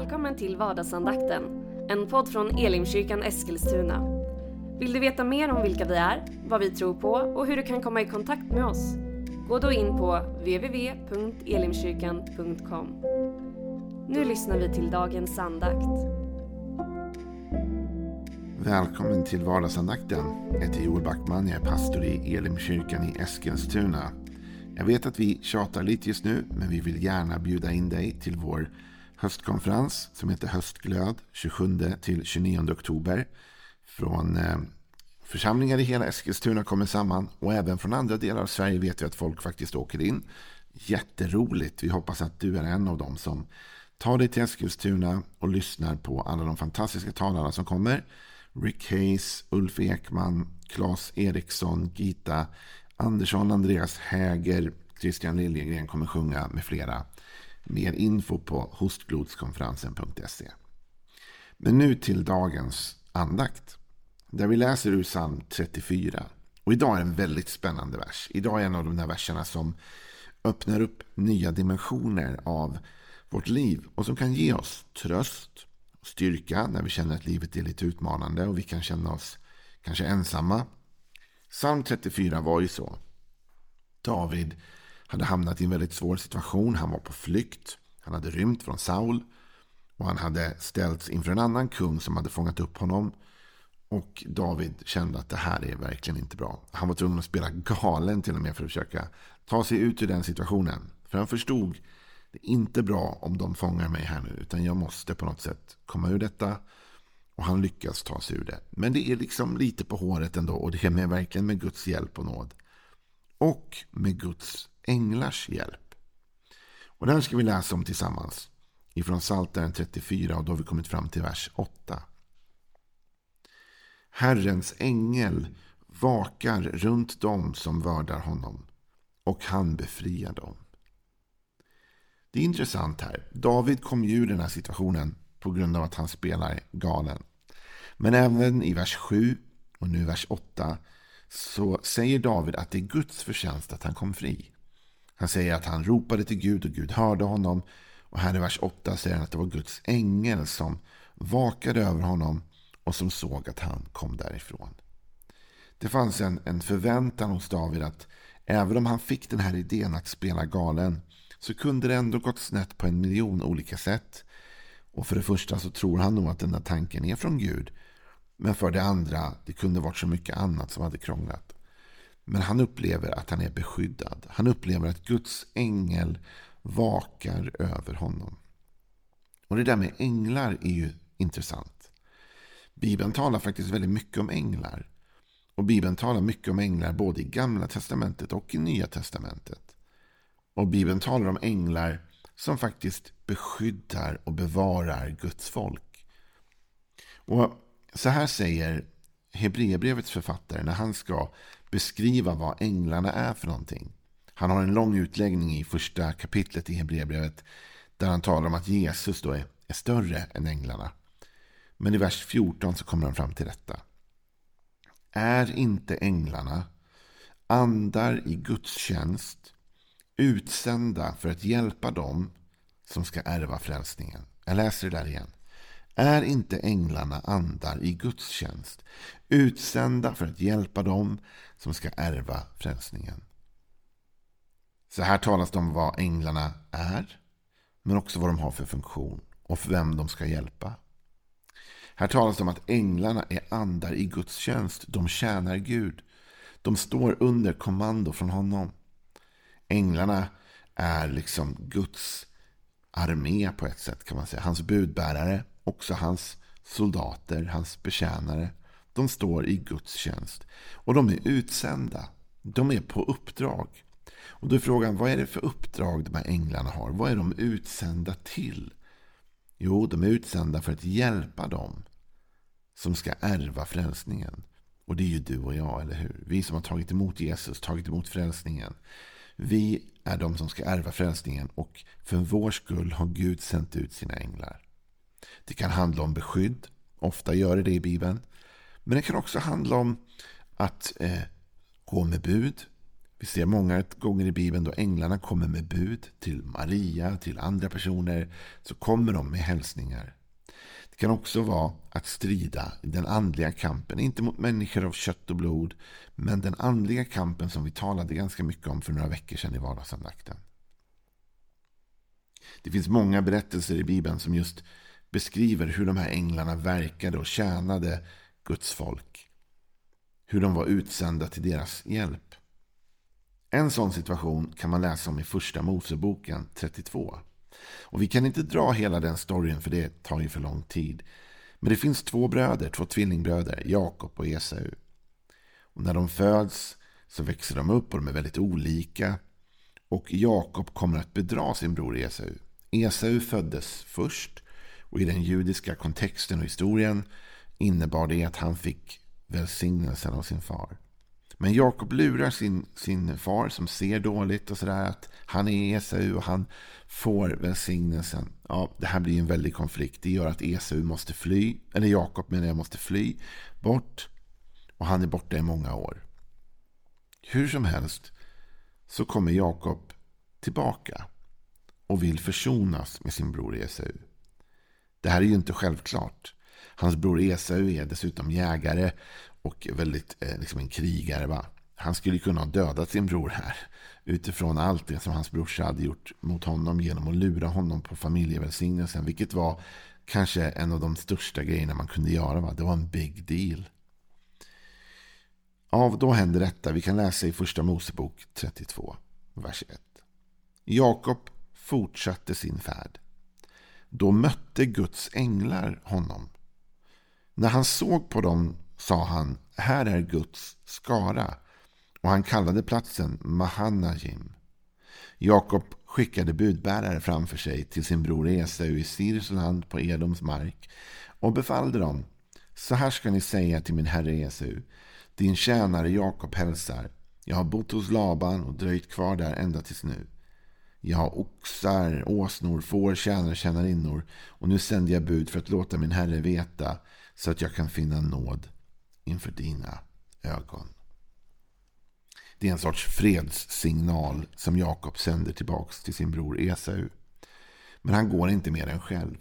Välkommen till vardagsandakten, en podd från Elimkyrkan Eskilstuna. Vill du veta mer om vilka vi är, vad vi tror på och hur du kan komma i kontakt med oss? Gå då in på www.elimkyrkan.com. Nu lyssnar vi till dagens andakt. Välkommen till vardagsandakten. Jag heter Joel Backman, jag är pastor i Elimkyrkan i Eskilstuna. Jag vet att vi tjatar lite just nu, men vi vill gärna bjuda in dig till vår höstkonferens som heter Höstglöd 27 till 29 oktober. Från eh, församlingar i hela Eskilstuna kommer samman och även från andra delar av Sverige vet vi att folk faktiskt åker in. Jätteroligt. Vi hoppas att du är en av dem som tar dig till Eskilstuna och lyssnar på alla de fantastiska talarna som kommer. Rick Hayes, Ulf Ekman, Claes Eriksson, Gita Andersson, Andreas Häger, Christian Liljegren kommer sjunga med flera. Mer info på hostblodskonferensen.se. Men nu till dagens andakt. Där vi läser ur psalm 34. Och idag är en väldigt spännande vers. Idag är en av de där verserna som öppnar upp nya dimensioner av vårt liv. Och som kan ge oss tröst och styrka när vi känner att livet är lite utmanande. Och vi kan känna oss kanske ensamma. Psalm 34 var ju så. David hade hamnat i en väldigt svår situation. Han var på flykt. Han hade rymt från Saul. Och han hade ställts inför en annan kung som hade fångat upp honom. Och David kände att det här är verkligen inte bra. Han var tvungen att spela galen till och med för att försöka ta sig ut ur den situationen. För han förstod det är inte bra om de fångar mig här nu. Utan jag måste på något sätt komma ur detta. Och han lyckas ta sig ur det. Men det är liksom lite på håret ändå. Och det är med, verkligen med Guds hjälp och nåd. Och med Guds änglars hjälp. Och det här ska vi läsa om tillsammans. Ifrån Psaltaren 34 och då har vi kommit fram till vers 8. Herrens ängel vakar runt dem som vördar honom. Och han befriar dem. Det är intressant här. David kom ju ur den här situationen på grund av att han spelar galen. Men även i vers 7 och nu vers 8 så säger David att det är Guds förtjänst att han kom fri. Han säger att han ropade till Gud och Gud hörde honom. Och här i vers 8 säger han att det var Guds ängel som vakade över honom och som såg att han kom därifrån. Det fanns en, en förväntan hos David att även om han fick den här idén att spela galen så kunde det ändå gått snett på en miljon olika sätt. Och för det första så tror han nog att den där tanken är från Gud. Men för det andra, det kunde varit så mycket annat som hade krånglat. Men han upplever att han är beskyddad. Han upplever att Guds ängel vakar över honom. Och det där med änglar är ju intressant. Bibeln talar faktiskt väldigt mycket om änglar. Och Bibeln talar mycket om änglar både i Gamla Testamentet och i Nya Testamentet. Och Bibeln talar om änglar som faktiskt beskyddar och bevarar Guds folk. Och så här säger Hebreerbrevets författare när han ska beskriva vad änglarna är för någonting. Han har en lång utläggning i första kapitlet i Hebreerbrevet där han talar om att Jesus då är, är större än änglarna. Men i vers 14 så kommer han fram till detta. Är inte änglarna andar i Guds tjänst utsända för att hjälpa dem som ska ärva frälsningen? Jag läser det där igen. Är inte änglarna andar i Guds tjänst, utsända för att hjälpa dem som ska ärva frälsningen? Så här talas det om vad änglarna är, men också vad de har för funktion och för vem de ska hjälpa. Här talas det om att änglarna är andar i Guds tjänst. De tjänar Gud. De står under kommando från honom. Änglarna är liksom Guds armé på ett sätt kan man säga. Hans budbärare också hans soldater, hans betjänare. De står i Guds tjänst. Och de är utsända. De är på uppdrag. Och då är frågan, vad är det för uppdrag de här änglarna har? Vad är de utsända till? Jo, de är utsända för att hjälpa dem som ska ärva frälsningen. Och det är ju du och jag, eller hur? Vi som har tagit emot Jesus, tagit emot frälsningen. Vi är de som ska ärva frälsningen och för vår skull har Gud sänt ut sina änglar. Det kan handla om beskydd. Ofta gör det det i Bibeln. Men det kan också handla om att eh, gå med bud. Vi ser många gånger i Bibeln då änglarna kommer med bud till Maria, till andra personer. Så kommer de med hälsningar. Det kan också vara att strida i den andliga kampen. Inte mot människor av kött och blod. Men den andliga kampen som vi talade ganska mycket om för några veckor sedan i vardagsandakten. Det finns många berättelser i Bibeln som just beskriver hur de här änglarna verkade och tjänade Guds folk. Hur de var utsända till deras hjälp. En sån situation kan man läsa om i första Moseboken 32. Och vi kan inte dra hela den storyn för det tar ju för lång tid. Men det finns två bröder, två tvillingbröder, Jakob och Esau. Och när de föds så växer de upp och de är väldigt olika. Och Jakob kommer att bedra sin bror Esau. Esau föddes först och i den judiska kontexten och historien innebar det att han fick välsignelsen av sin far. Men Jakob lurar sin, sin far som ser dåligt och sådär att han är Esau och han får välsignelsen. Ja, det här blir en väldig konflikt. Det gör att Esau måste fly, eller Jakob menar jag måste fly bort. Och han är borta i många år. Hur som helst så kommer Jakob tillbaka och vill försonas med sin bror Esau. Det här är ju inte självklart. Hans bror Esau är dessutom jägare och väldigt eh, liksom en krigare. Va? Han skulle kunna ha dödat sin bror här utifrån allt det som hans brorsa hade gjort mot honom genom att lura honom på familjevälsignelsen. Vilket var kanske en av de största grejerna man kunde göra. Va? Det var en big deal. Av då händer detta. Vi kan läsa i första Mosebok 32, vers 1. Jakob fortsatte sin färd. Då mötte Guds änglar honom. När han såg på dem sa han, här är Guds skara. Och han kallade platsen Mahanajim. Jakob skickade budbärare framför sig till sin bror Esau i Sirs land på Edoms mark och befallde dem. Så här ska ni säga till min herre Esau. Din tjänare Jakob hälsar. Jag har bott hos Laban och dröjt kvar där ända tills nu. Jag har oxar, åsnor, får, tjänare, tjänarinnor och nu sänder jag bud för att låta min herre veta så att jag kan finna nåd inför dina ögon. Det är en sorts fredssignal som Jakob sänder tillbaka till sin bror Esau. Men han går inte mer än själv.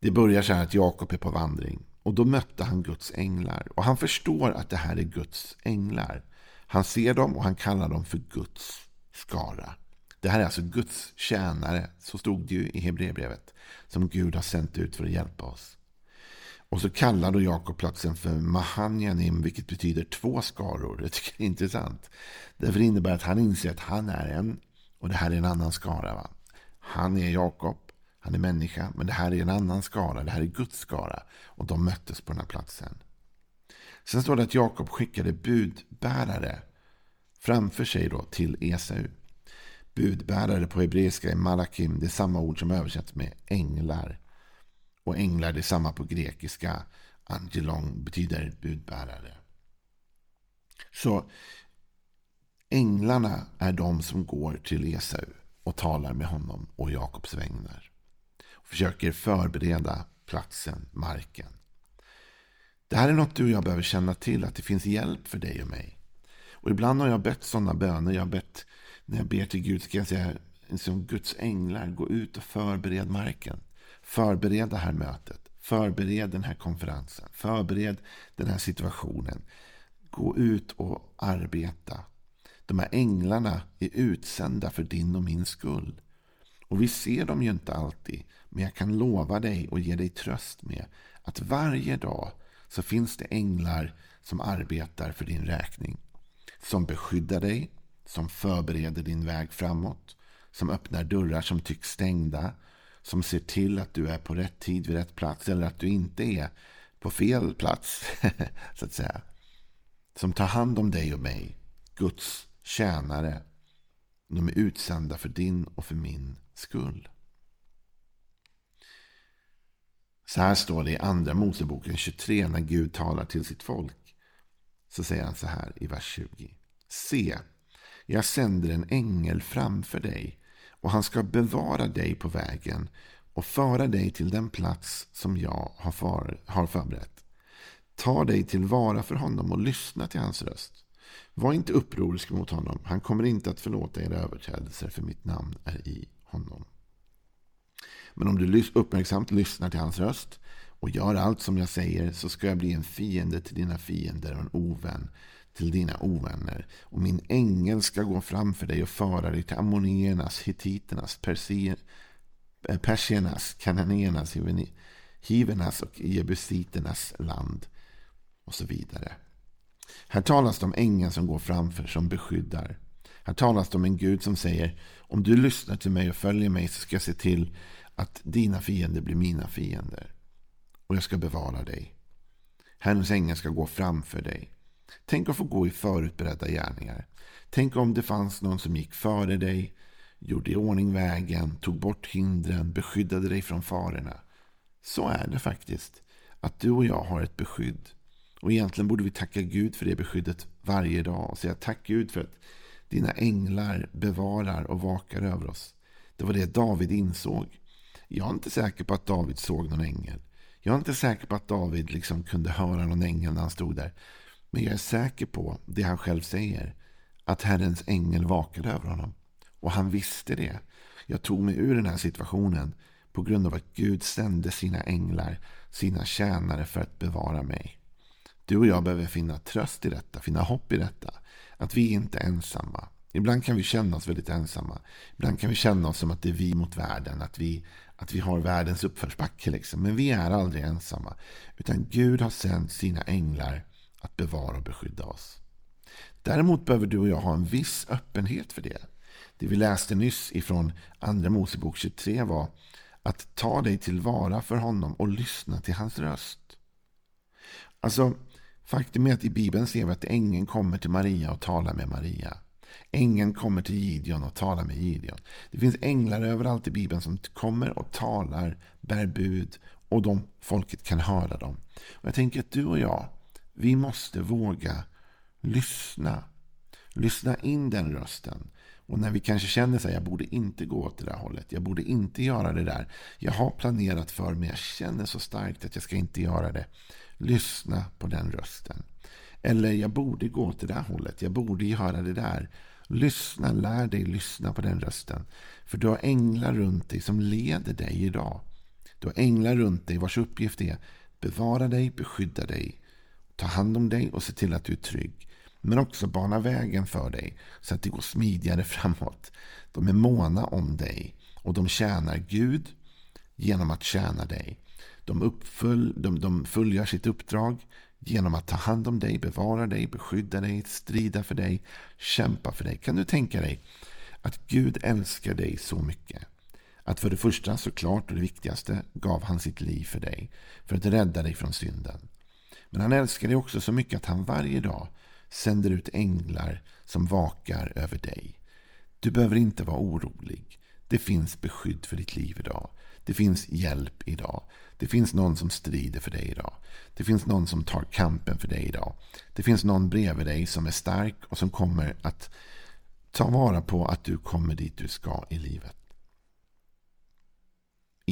Det börjar så här att Jakob är på vandring. Och då mötte han Guds änglar. Och han förstår att det här är Guds änglar. Han ser dem och han kallar dem för Guds skara. Det här är alltså Guds tjänare. Så stod det ju i Hebreerbrevet. Som Gud har sänt ut för att hjälpa oss. Och så kallar då Jakob platsen för Mahanjanim, vilket betyder två skaror. Det tycker jag är intressant. Därför innebär att han inser att han är en och det här är en annan skara. Va? Han är Jakob, han är människa, men det här är en annan skara. Det här är Guds skara. Och de möttes på den här platsen. Sen står det att Jakob skickade budbärare framför sig då till Esau. Budbärare på hebreiska är malakim. Det är samma ord som översätts med änglar. Och änglar, det är samma på grekiska. Angelong betyder budbärare. Så änglarna är de som går till Esau och talar med honom och Jakobs vägnar. Och försöker förbereda platsen, marken. Det här är något du och jag behöver känna till, att det finns hjälp för dig och mig. Och ibland har jag bett sådana böner. Jag har bett, när jag ber till Gud, ska jag säga, som Guds änglar, gå ut och förbered marken. Förbered det här mötet. Förbered den här konferensen. Förbered den här situationen. Gå ut och arbeta. De här änglarna är utsända för din och min skull. Och vi ser dem ju inte alltid. Men jag kan lova dig och ge dig tröst med att varje dag så finns det änglar som arbetar för din räkning. Som beskyddar dig, som förbereder din väg framåt, som öppnar dörrar som tycks stängda som ser till att du är på rätt tid vid rätt plats eller att du inte är på fel plats. så att säga. Som tar hand om dig och mig. Guds tjänare. De är utsända för din och för min skull. Så här står det i Andra Moseboken 23 när Gud talar till sitt folk. Så säger han så här i vers 20. Se, jag sänder en ängel framför dig och han ska bevara dig på vägen och föra dig till den plats som jag har, för, har förberett. Ta dig tillvara för honom och lyssna till hans röst. Var inte upprorisk mot honom. Han kommer inte att förlåta era överträdelser för mitt namn är i honom. Men om du uppmärksamt lyssnar till hans röst och gör allt som jag säger så ska jag bli en fiende till dina fiender och en ovän till dina ovänner. Och min ängel ska gå framför dig och föra dig till ammoniernas, hittiternas, persiernas, eh, kananéernas, hivernas och jebusiternas land. Och så vidare. Här talas det om ängeln som går framför, som beskyddar. Här talas det om en Gud som säger om du lyssnar till mig och följer mig så ska jag se till att dina fiender blir mina fiender. Och jag ska bevara dig. Herrens ängel ska gå framför dig. Tänk att få gå i förutberedda gärningar. Tänk om det fanns någon som gick före dig, gjorde i ordning vägen, tog bort hindren, beskyddade dig från farorna. Så är det faktiskt. Att du och jag har ett beskydd. Och egentligen borde vi tacka Gud för det beskyddet varje dag och säga tack Gud för att dina änglar bevarar och vakar över oss. Det var det David insåg. Jag är inte säker på att David såg någon ängel. Jag är inte säker på att David liksom kunde höra någon ängel när han stod där. Men jag är säker på det han själv säger. Att Herrens ängel vakade över honom. Och han visste det. Jag tog mig ur den här situationen på grund av att Gud sände sina änglar, sina tjänare för att bevara mig. Du och jag behöver finna tröst i detta, finna hopp i detta. Att vi inte är ensamma. Ibland kan vi känna oss väldigt ensamma. Ibland kan vi känna oss som att det är vi mot världen. Att vi, att vi har världens uppförsbacke. Liksom. Men vi är aldrig ensamma. Utan Gud har sänt sina änglar att bevara och beskydda oss. Däremot behöver du och jag ha en viss öppenhet för det. Det vi läste nyss ifrån Andra Mosebok 23 var att ta dig tillvara för honom och lyssna till hans röst. Alltså, faktum är att i Bibeln ser vi att ängeln kommer till Maria och talar med Maria. Ängeln kommer till Gideon och talar med Gideon. Det finns änglar överallt i Bibeln som kommer och talar, bär bud och de, folket kan höra dem. Och jag tänker att du och jag, vi måste våga lyssna. Lyssna in den rösten. Och när vi kanske känner att jag borde inte gå åt det där hållet. Jag borde inte göra det där. Jag har planerat för men jag känner så starkt att jag ska inte göra det. Lyssna på den rösten. Eller jag borde gå åt det där hållet. Jag borde göra det där. Lyssna, lär dig lyssna på den rösten. För du har änglar runt dig som leder dig idag. Du har änglar runt dig vars uppgift är bevara dig, beskydda dig, ta hand om dig och se till att du är trygg. Men också bana vägen för dig så att det går smidigare framåt. De är måna om dig och de tjänar Gud genom att tjäna dig. De, uppfölj, de, de fullgör sitt uppdrag genom att ta hand om dig, bevara dig, beskydda dig, strida för dig, kämpa för dig. Kan du tänka dig att Gud älskar dig så mycket? Att för det första, såklart och det viktigaste, gav han sitt liv för dig. För att rädda dig från synden. Men han älskar dig också så mycket att han varje dag sänder ut änglar som vakar över dig. Du behöver inte vara orolig. Det finns beskydd för ditt liv idag. Det finns hjälp idag. Det finns någon som strider för dig idag. Det finns någon som tar kampen för dig idag. Det finns någon bredvid dig som är stark och som kommer att ta vara på att du kommer dit du ska i livet.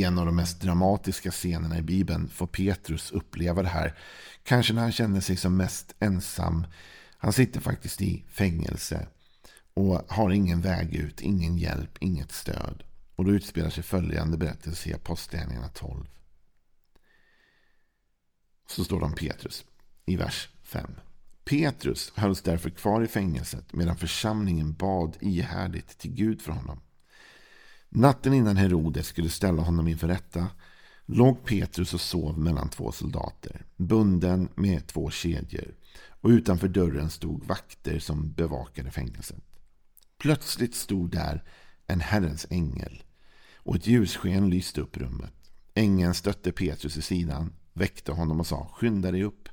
I en av de mest dramatiska scenerna i Bibeln får Petrus uppleva det här. Kanske när han känner sig som mest ensam. Han sitter faktiskt i fängelse och har ingen väg ut, ingen hjälp, inget stöd. Och då utspelar sig följande berättelse i Apostlagärningarna 12. Så står det om Petrus i vers 5. Petrus hölls därför kvar i fängelset medan församlingen bad ihärdigt till Gud för honom. Natten innan Herodes skulle ställa honom inför rätta låg Petrus och sov mellan två soldater, bunden med två kedjor. Och utanför dörren stod vakter som bevakade fängelset. Plötsligt stod där en Herrens ängel och ett ljussken lyste upp rummet. Ängeln stötte Petrus i sidan, väckte honom och sa skynda dig upp.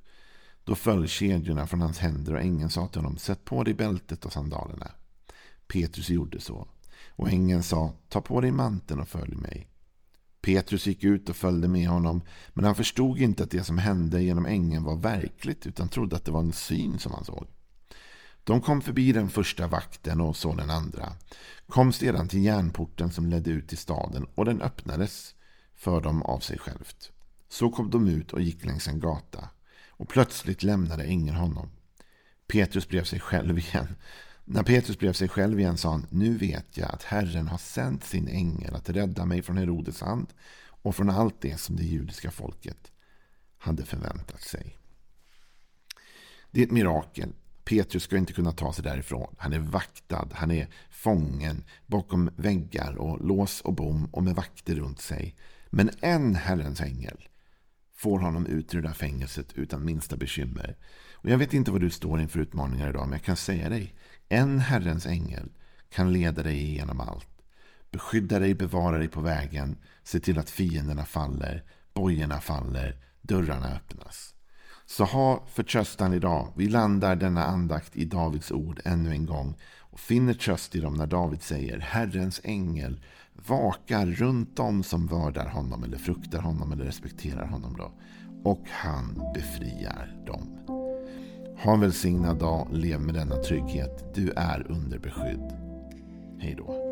Då föll kedjorna från hans händer och ängeln sa till honom sätt på dig bältet och sandalerna. Petrus gjorde så. Och ängeln sa ta på dig manteln och följ mig. Petrus gick ut och följde med honom men han förstod inte att det som hände genom ängeln var verkligt utan trodde att det var en syn som han såg. De kom förbi den första vakten och så den andra. Kom sedan till järnporten som ledde ut till staden och den öppnades för dem av sig självt. Så kom de ut och gick längs en gata och plötsligt lämnade ängeln honom. Petrus blev sig själv igen. När Petrus blev sig själv igen sa han, nu vet jag att Herren har sänt sin ängel att rädda mig från Herodes hand och från allt det som det judiska folket hade förväntat sig. Det är ett mirakel. Petrus ska inte kunna ta sig därifrån. Han är vaktad, han är fången bakom väggar och lås och bom och med vakter runt sig. Men en Herrens ängel får honom ut ur det där fängelset utan minsta bekymmer. Och jag vet inte vad du står inför utmaningar idag, men jag kan säga dig. En Herrens ängel kan leda dig igenom allt. Beskydda dig, bevara dig på vägen, se till att fienderna faller, bojorna faller, dörrarna öppnas. Så ha förtröstan idag. Vi landar denna andakt i Davids ord ännu en gång och finner tröst i dem när David säger Herrens ängel vakar runt om som vördar honom eller fruktar honom eller respekterar honom. Då. Och han befriar dem. Ha en välsignad dag. Lev med denna trygghet. Du är under beskydd. Hej då.